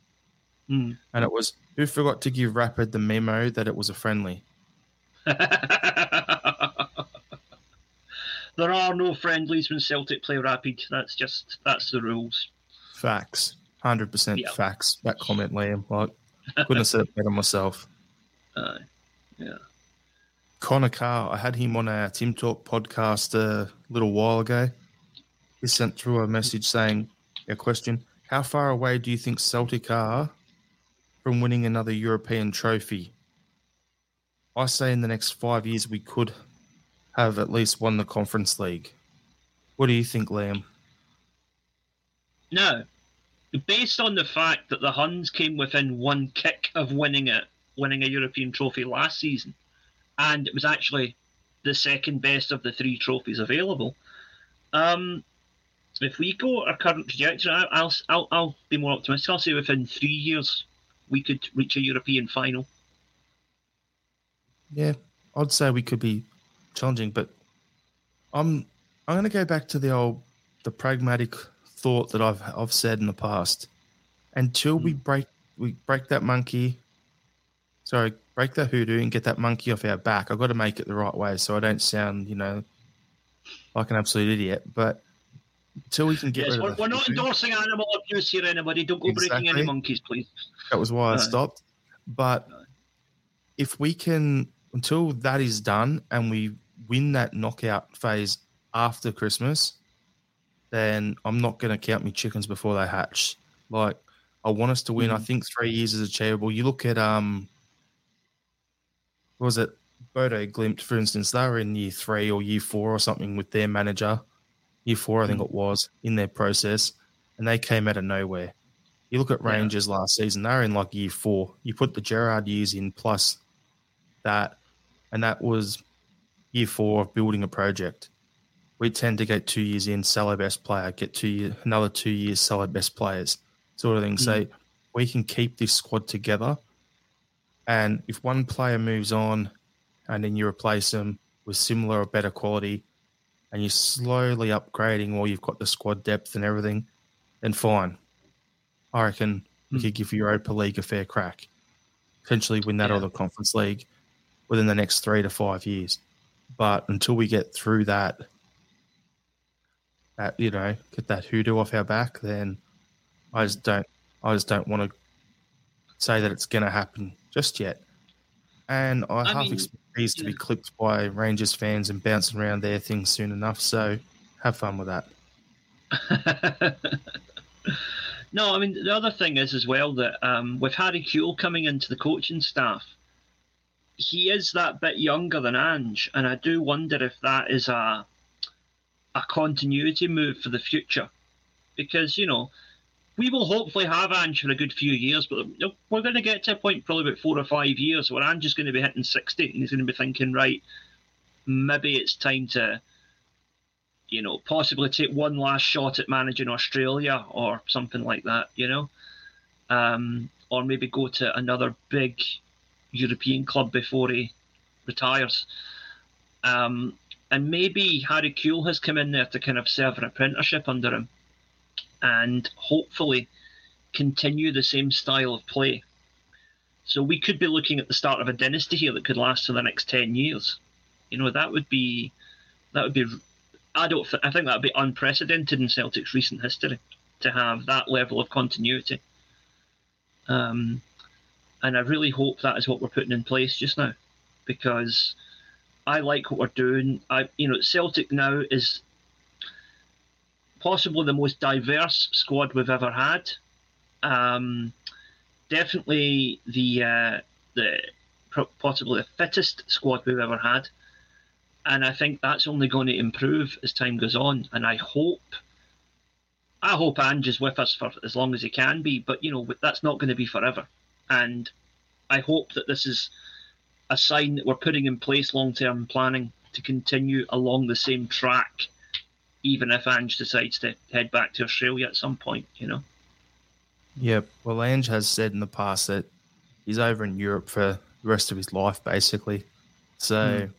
Speaker 2: Hmm.
Speaker 1: and it was who forgot to give Rapid the memo that it was a friendly.
Speaker 2: there are no friendlies when Celtic play Rapid. That's just that's the rules.
Speaker 1: Facts, hundred percent facts. That comment, Liam. Like couldn't have said it better myself.
Speaker 2: Uh, yeah.
Speaker 1: Connor Carr, I had him on our Tim Talk podcast a little while ago. He sent through a message saying, a question, how far away do you think Celtic are from winning another European trophy? I say in the next five years we could have at least won the Conference League. What do you think, Liam?
Speaker 2: Now, based on the fact that the Huns came within one kick of winning it, winning a European trophy last season, and it was actually the second best of the three trophies available. Um, if we go our current trajectory, I'll, I'll, I'll be more optimistic. I'll say within three years we could reach a European final.
Speaker 1: Yeah, I'd say we could be challenging, but I'm I'm going to go back to the old the pragmatic thought that I've I've said in the past. Until we hmm. break we break that monkey, sorry, break that hoodoo and get that monkey off our back. I've got to make it the right way so I don't sound, you know, like an absolute idiot. But until we can get
Speaker 2: Yes,
Speaker 1: rid
Speaker 2: we're,
Speaker 1: of the
Speaker 2: we're not endorsing animal abuse here, anybody. Don't go breaking any monkeys, please.
Speaker 1: That was why I
Speaker 2: uh.
Speaker 1: stopped. But uh. if we can, until that is done and we win that knockout phase after Christmas, then I'm not going to count my chickens before they hatch. Like, I want us to win. I
Speaker 2: Mhm.
Speaker 1: think three years is achievable. You look at um, was it Bodo Glimt, for instance, they were in year three or year four or something with their manager, year four, I think it was, in their process, and they came out of nowhere. You look at
Speaker 2: Yeah.
Speaker 1: Rangers last season, they were in like year four. You put the Gerrard years in plus that, and that was year four of building a project. We tend to get two years in, sell our best player, get two year, another two years, sell our best players, sort of thing. So we can keep this squad together. And if one player moves on and then you replace them with similar or better quality and you're slowly upgrading while you've got the squad depth and everything, then fine. I reckon we
Speaker 2: Hmm.
Speaker 1: could give Europa League a fair crack. Potentially win that
Speaker 2: Yeah.
Speaker 1: or the Conference League within the next three to five years. But until we get through that, that you know, get that hoodoo off our back, then I just don't I just don't want to say that it's going to happen just yet. And I,
Speaker 2: I
Speaker 1: half
Speaker 2: mean,
Speaker 1: expect these to be
Speaker 2: yeah.
Speaker 1: clipped by Rangers fans and bouncing around their things soon enough. So have fun with that.
Speaker 2: no, I mean the other thing is as well that um, with Harry Kewell coming into the coaching staff, he is that bit younger than Ange, and I do wonder if that is a a continuity move for the future, because you know we will hopefully have Ange for a good few years, but we're going to get to a point probably about four or five years where Ange is going to be hitting sixty, and he's going to be thinking, right, maybe it's time to you know, possibly take one last shot at managing Australia or something like that, you know, um, or maybe go to another big European club before he retires. Um, and maybe Harry Kewell has come in there to kind of serve an apprenticeship under him and hopefully continue the same style of play. So we could be looking at the start of a dynasty here that could last for the next 10 years. You know, that would be that would be I don't. I think that would be unprecedented in Celtic's recent history to have that level of continuity. Um, and I really hope that is what we're putting in place just now, because I like what we're doing. I, you know, Celtic now is possibly the most diverse squad we've ever had. Um, definitely the uh, the possibly the fittest squad we've ever had and I think that's only going to improve as time goes on. And I hope, I hope Ange is with us for as long as he can be. But you know, that's not going to be forever. And I hope that this is a sign that we're putting in place long-term planning to continue along the same track, even if Ange decides to head back to Australia at some point. You know.
Speaker 1: Yep. Well, Ange has said in the past that he's over in Europe for the rest of his life, basically. So,
Speaker 2: Hmm.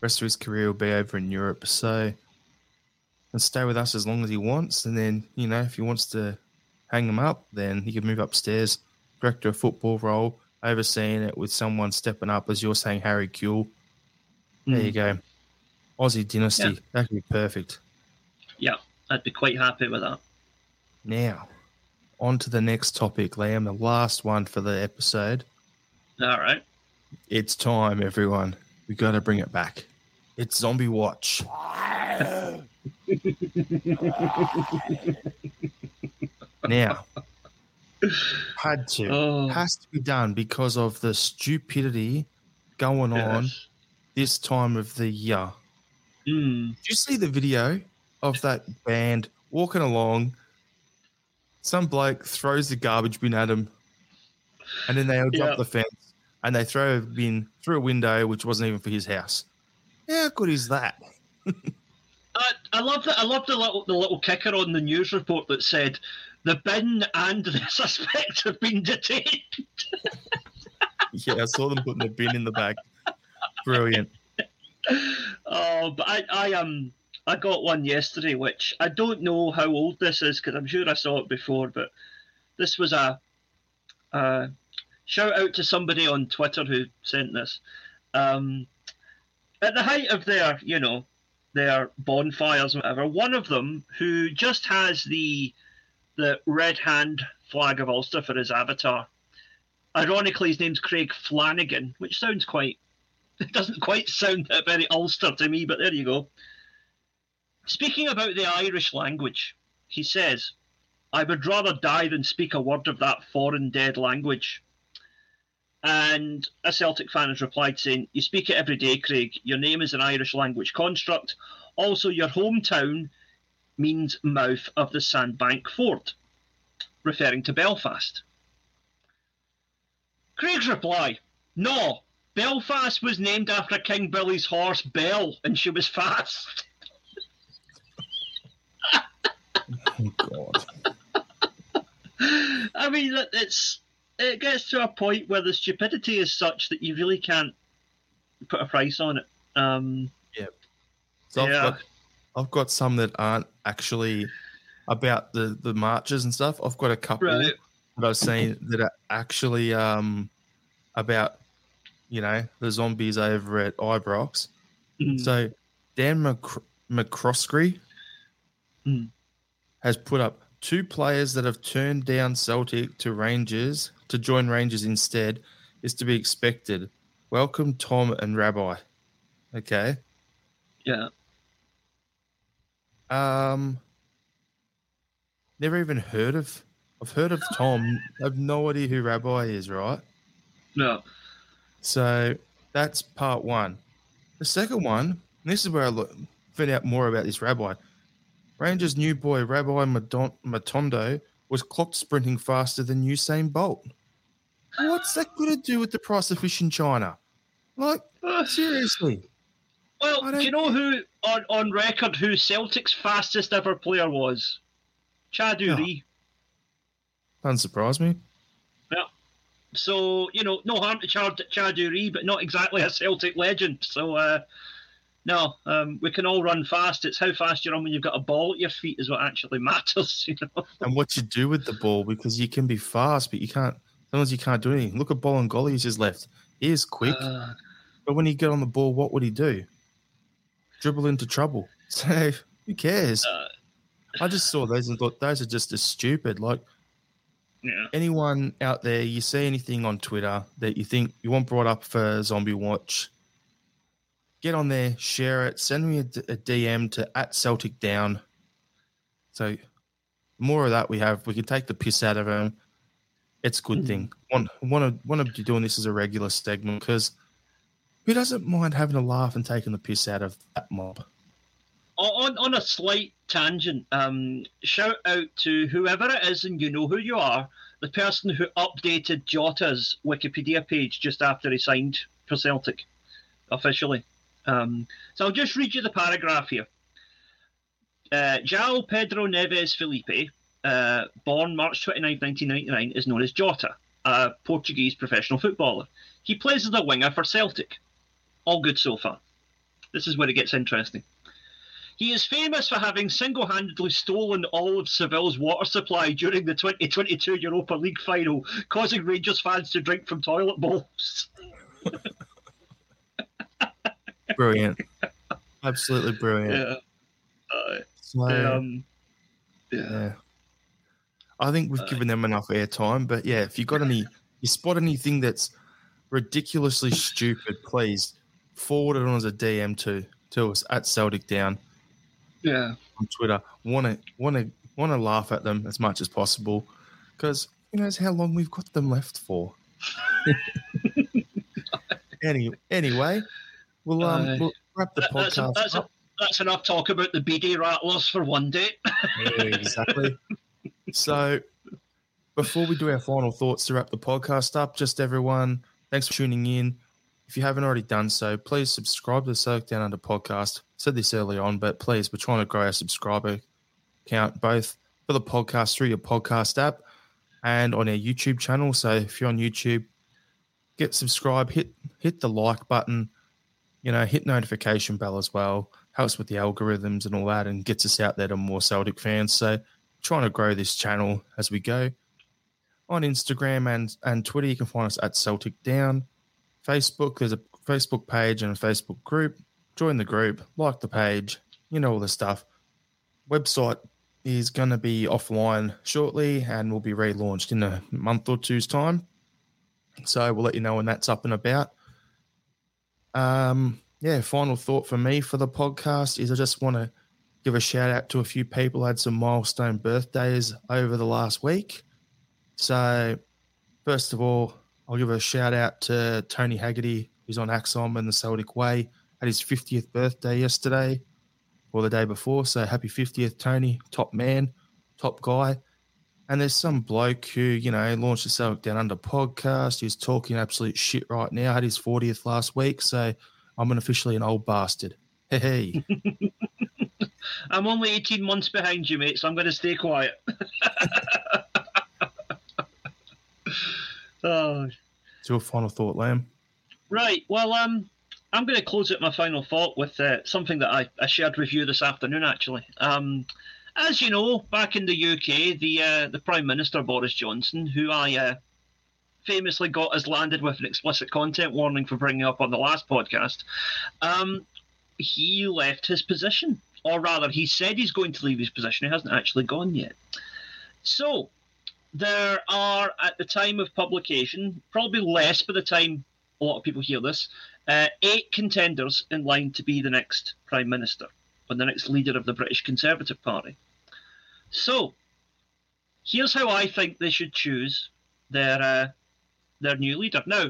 Speaker 1: rest of his career will be over in Europe. So, and stay with us as long as he wants. And then, you know, if he wants to hang him up, then he can move upstairs, director of football role, overseeing it with someone stepping up, as you're saying, Harry Kewell. There you hmm. go. Aussie dynasty.
Speaker 2: Yeah.
Speaker 1: That could be perfect.
Speaker 2: Yeah, I'd be quite happy with that.
Speaker 1: Now, on to the next topic, Liam, the last one for the episode.
Speaker 2: All right.
Speaker 1: It's time, everyone. We got to bring it back. It's Zombie Watch. now, had to,
Speaker 2: Oh,
Speaker 1: has to be done because of the stupidity going on this time of the year.
Speaker 2: Hmm.
Speaker 1: Did you see the video of that band walking along? Some bloke throws the garbage bin at him, and then they all jump
Speaker 2: Yeah.
Speaker 1: the fence and they throw a bin through a window, which wasn't even for his house. How good is that?
Speaker 2: I, I love that. I love the little the little kicker on the news report that said the bin and the suspect have been detained.
Speaker 1: Yeah, I saw them putting the bin in the bag. Brilliant.
Speaker 2: Oh, but I I um I got one yesterday, which I don't know how old this is because I'm sure I saw it before, but this was a, shout out to somebody on Twitter who sent this. Um, at the height of their, you know, their bonfires, whatever, one of them who just has the the red hand flag of Ulster for his avatar. Ironically, his name's Craig Flanagan, which sounds quite it doesn't quite sound that very Ulster to me, but there you go. Speaking about the Irish language, he says, I would rather die than speak a word of that foreign dead language. And a Celtic fan has replied saying, You speak it every day, Craig. Your name is an Irish language construct. Also, your hometown means mouth of the Sandbank Ford, referring to Belfast. Craig's reply No, Belfast was named after King Billy's horse Bell, and she was fast.
Speaker 1: Oh God.
Speaker 2: I mean, it's it gets to a point where the stupidity is such that you really can't put a price on it. Um, Yeah.
Speaker 1: Got I've got some that aren't actually about the the marches and stuff. I've got a couple
Speaker 2: Right.
Speaker 1: that I've seen that are actually um about you know the zombies over at Ibrox.
Speaker 2: mm,
Speaker 1: So Dan Mc- McCroskey
Speaker 2: Mm.
Speaker 1: has put up two players that have turned down Celtic to Rangers to join Rangers instead is to be expected. Welcome Tom and Rabbi. Okay.
Speaker 2: yeah,
Speaker 1: Um never even heard of I've heard of Tom. I have no idea who Rabbi is, right?
Speaker 2: no,
Speaker 1: So that's part one. The second one, this is where I look, find out more about this rabbi. Rangers' new boy, Rabbi Madon- Matondo, was clocked sprinting faster than Usain Bolt. What's that got to do with the price of fish in China? Like, seriously.
Speaker 2: Well, do you know who on, on record who Celtic's fastest ever player was? Chadu
Speaker 1: No.
Speaker 2: Ree.
Speaker 1: Doesn't surprise me. Yeah.
Speaker 2: So you know, no harm to Chad Chadu Ree, but not exactly a Celtic legend. So uh, no, um, we can all run fast. It's how fast you run when you've got a ball at your feet is what actually matters. You know.
Speaker 1: And what you do with the ball, because you can be fast, but you can't, sometimes you can't do anything. Look at Bolingoli, he's just left. He is quick.
Speaker 2: Uh,
Speaker 1: But when he get on the ball, what would he do? Dribble into trouble. So who cares?
Speaker 2: Uh,
Speaker 1: I just saw those and thought those are just as stupid. Like
Speaker 2: yeah.
Speaker 1: anyone out there, you see anything on Twitter that you think you want brought up for Zombie Watch, get on there, share it, send me a DM to at Celtic Down. So more of that we have, we can take the piss out of them. It's a good
Speaker 2: Mhm.
Speaker 1: thing. Want want to want to be doing this as a regular segment because who doesn't mind having a laugh and taking the piss out of that mob?
Speaker 2: On on a slight tangent, um, shout out to whoever it is, and you know who you are, the person who updated Jota's Wikipedia page just after he signed for Celtic officially. Um, so I'll just read you the paragraph here. Uh, João Pedro Neves Filipe, uh, born March 29, 1999, is known as Jota, a Portuguese professional footballer. He plays as a winger for Celtic. All good so far. This is where it gets interesting. He is famous for having single handedly stolen all of Seville's water supply during the 2022 Europa League final, causing Rangers fans to drink from toilet bowls.
Speaker 1: Brilliant, absolutely brilliant.
Speaker 2: Yeah. Uh,
Speaker 1: So,
Speaker 2: um, yeah.
Speaker 1: Yeah. I think we've
Speaker 2: Uh,
Speaker 1: given them enough airtime, but yeah, if you got any, you spot anything that's ridiculously stupid, please forward it on as a DM to to us at Celtic Down
Speaker 2: Yeah.
Speaker 1: on Twitter. Want to want to want to laugh at them as much as possible, because who knows how long we've got them left for. any anyway, we'll um
Speaker 2: Aye.
Speaker 1: we'll wrap the
Speaker 2: That- that's,
Speaker 1: podcast
Speaker 2: that's,
Speaker 1: up.
Speaker 2: that's enough talk about the BD rattlers for one day.
Speaker 1: Yeah, exactly. so, before we do our final thoughts to wrap the podcast up, just everyone, thanks for tuning in. If you haven't already done so, please subscribe to the Celtic Down Under podcast. said this early on, but please, we're trying to grow our subscriber count both for the podcast through your podcast app and on our YouTube channel. So, if you're on YouTube, get subscribed, hit hit the like button, you know, hit notification bell as well. Helps with the algorithms and all that, and gets us out there to more Celtic fans. So, trying to grow this channel as we go. On Instagram and and Twitter, you can find us at Celtic Down. Facebook, there's a Facebook page and a Facebook group. Join the group, like the page, you know all the stuff. Website is going to be offline shortly and will be relaunched in a month or two's time. So we'll let you know when that's up and about. Um, yeah, final thought for me for the podcast is I just want to give a shout out to a few people had some milestone birthdays over the last week. So, first of all, I'll give a shout out to Tony Haggerty, who's on Axom and the Celtic Way. Had his 50th birthday yesterday or the day before. So happy 50th, Tony. Top man, top guy. And there's some bloke who, you know, launched the Celtic Down Under podcast. He's talking absolute shit right now. Had his 40th last week. So I'm an officially an old bastard. Hey, hey.
Speaker 2: I'm only 18 months behind you, mate, so I'm going to stay quiet. oh.
Speaker 1: Your final thought, Liam.
Speaker 2: Right. Well, um, I'm going to close out my final thought with uh, something that I, I shared with you this afternoon, actually. Um, as you know, back in the UK, the uh, the Prime Minister Boris Johnson, who I uh, famously got us landed with an explicit content warning for bringing up on the last podcast, um, he left his position, or rather, he said he's going to leave his position. He hasn't actually gone yet. So there are, at the time of publication, probably less by the time a lot of people hear this, uh, eight contenders in line to be the next Prime Minister or the next leader of the British Conservative Party. So, here's how I think they should choose their uh, their new leader. Now,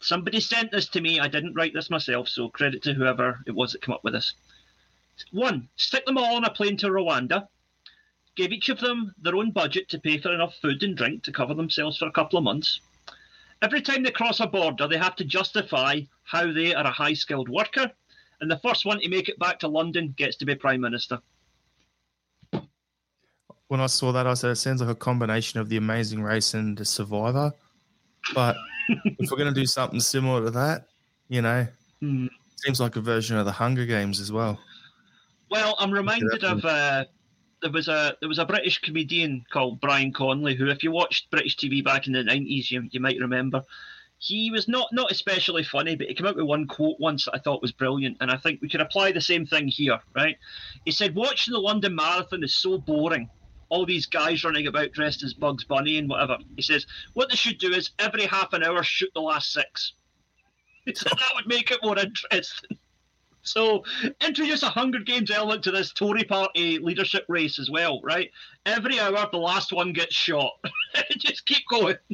Speaker 2: somebody sent this to me. I didn't write this myself, so credit to whoever it was that came up with this. One, stick them all on a plane to Rwanda. Give each of them their own budget to pay for enough food and drink to cover themselves for a couple of months. Every time they cross a border, they have to justify how they are a high skilled worker, and the first one to make it back to London gets to be Prime Minister
Speaker 1: when I saw that, I said it sounds like a combination of the Amazing Race and the Survivor. But if we're going to do something similar to that, you know,
Speaker 2: mm.
Speaker 1: seems like a version of the Hunger Games as well.
Speaker 2: Well, I'm reminded of uh, there was a there was a British comedian called Brian Conley who, if you watched British TV back in the nineties, you, you might remember. He was not not especially funny, but he came out with one quote once that I thought was brilliant, and I think we could apply the same thing here, right? He said, "Watching the London Marathon is so boring." all these guys running about dressed as Bugs Bunny and whatever. He says what they should do is every half an hour shoot the last six. That would make it more interesting. So introduce a Hunger Games element to this Tory party leadership race as well, right? Every hour the last one gets shot. Just keep going.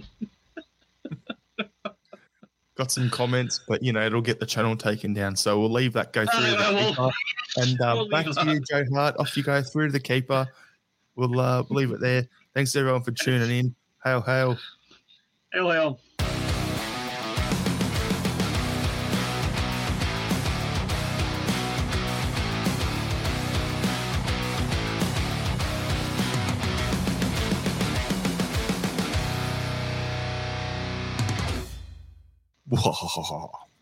Speaker 1: Got some comments, but you know it'll get the channel taken down, so we'll leave that go through. Uh,
Speaker 2: we'll,
Speaker 1: and uh, we'll back to you, Joe Hart. Off you go through to the keeper we'll uh, leave it there. Thanks everyone for tuning in. Hail, hail.
Speaker 2: Hail, hail.
Speaker 1: 好好好好好。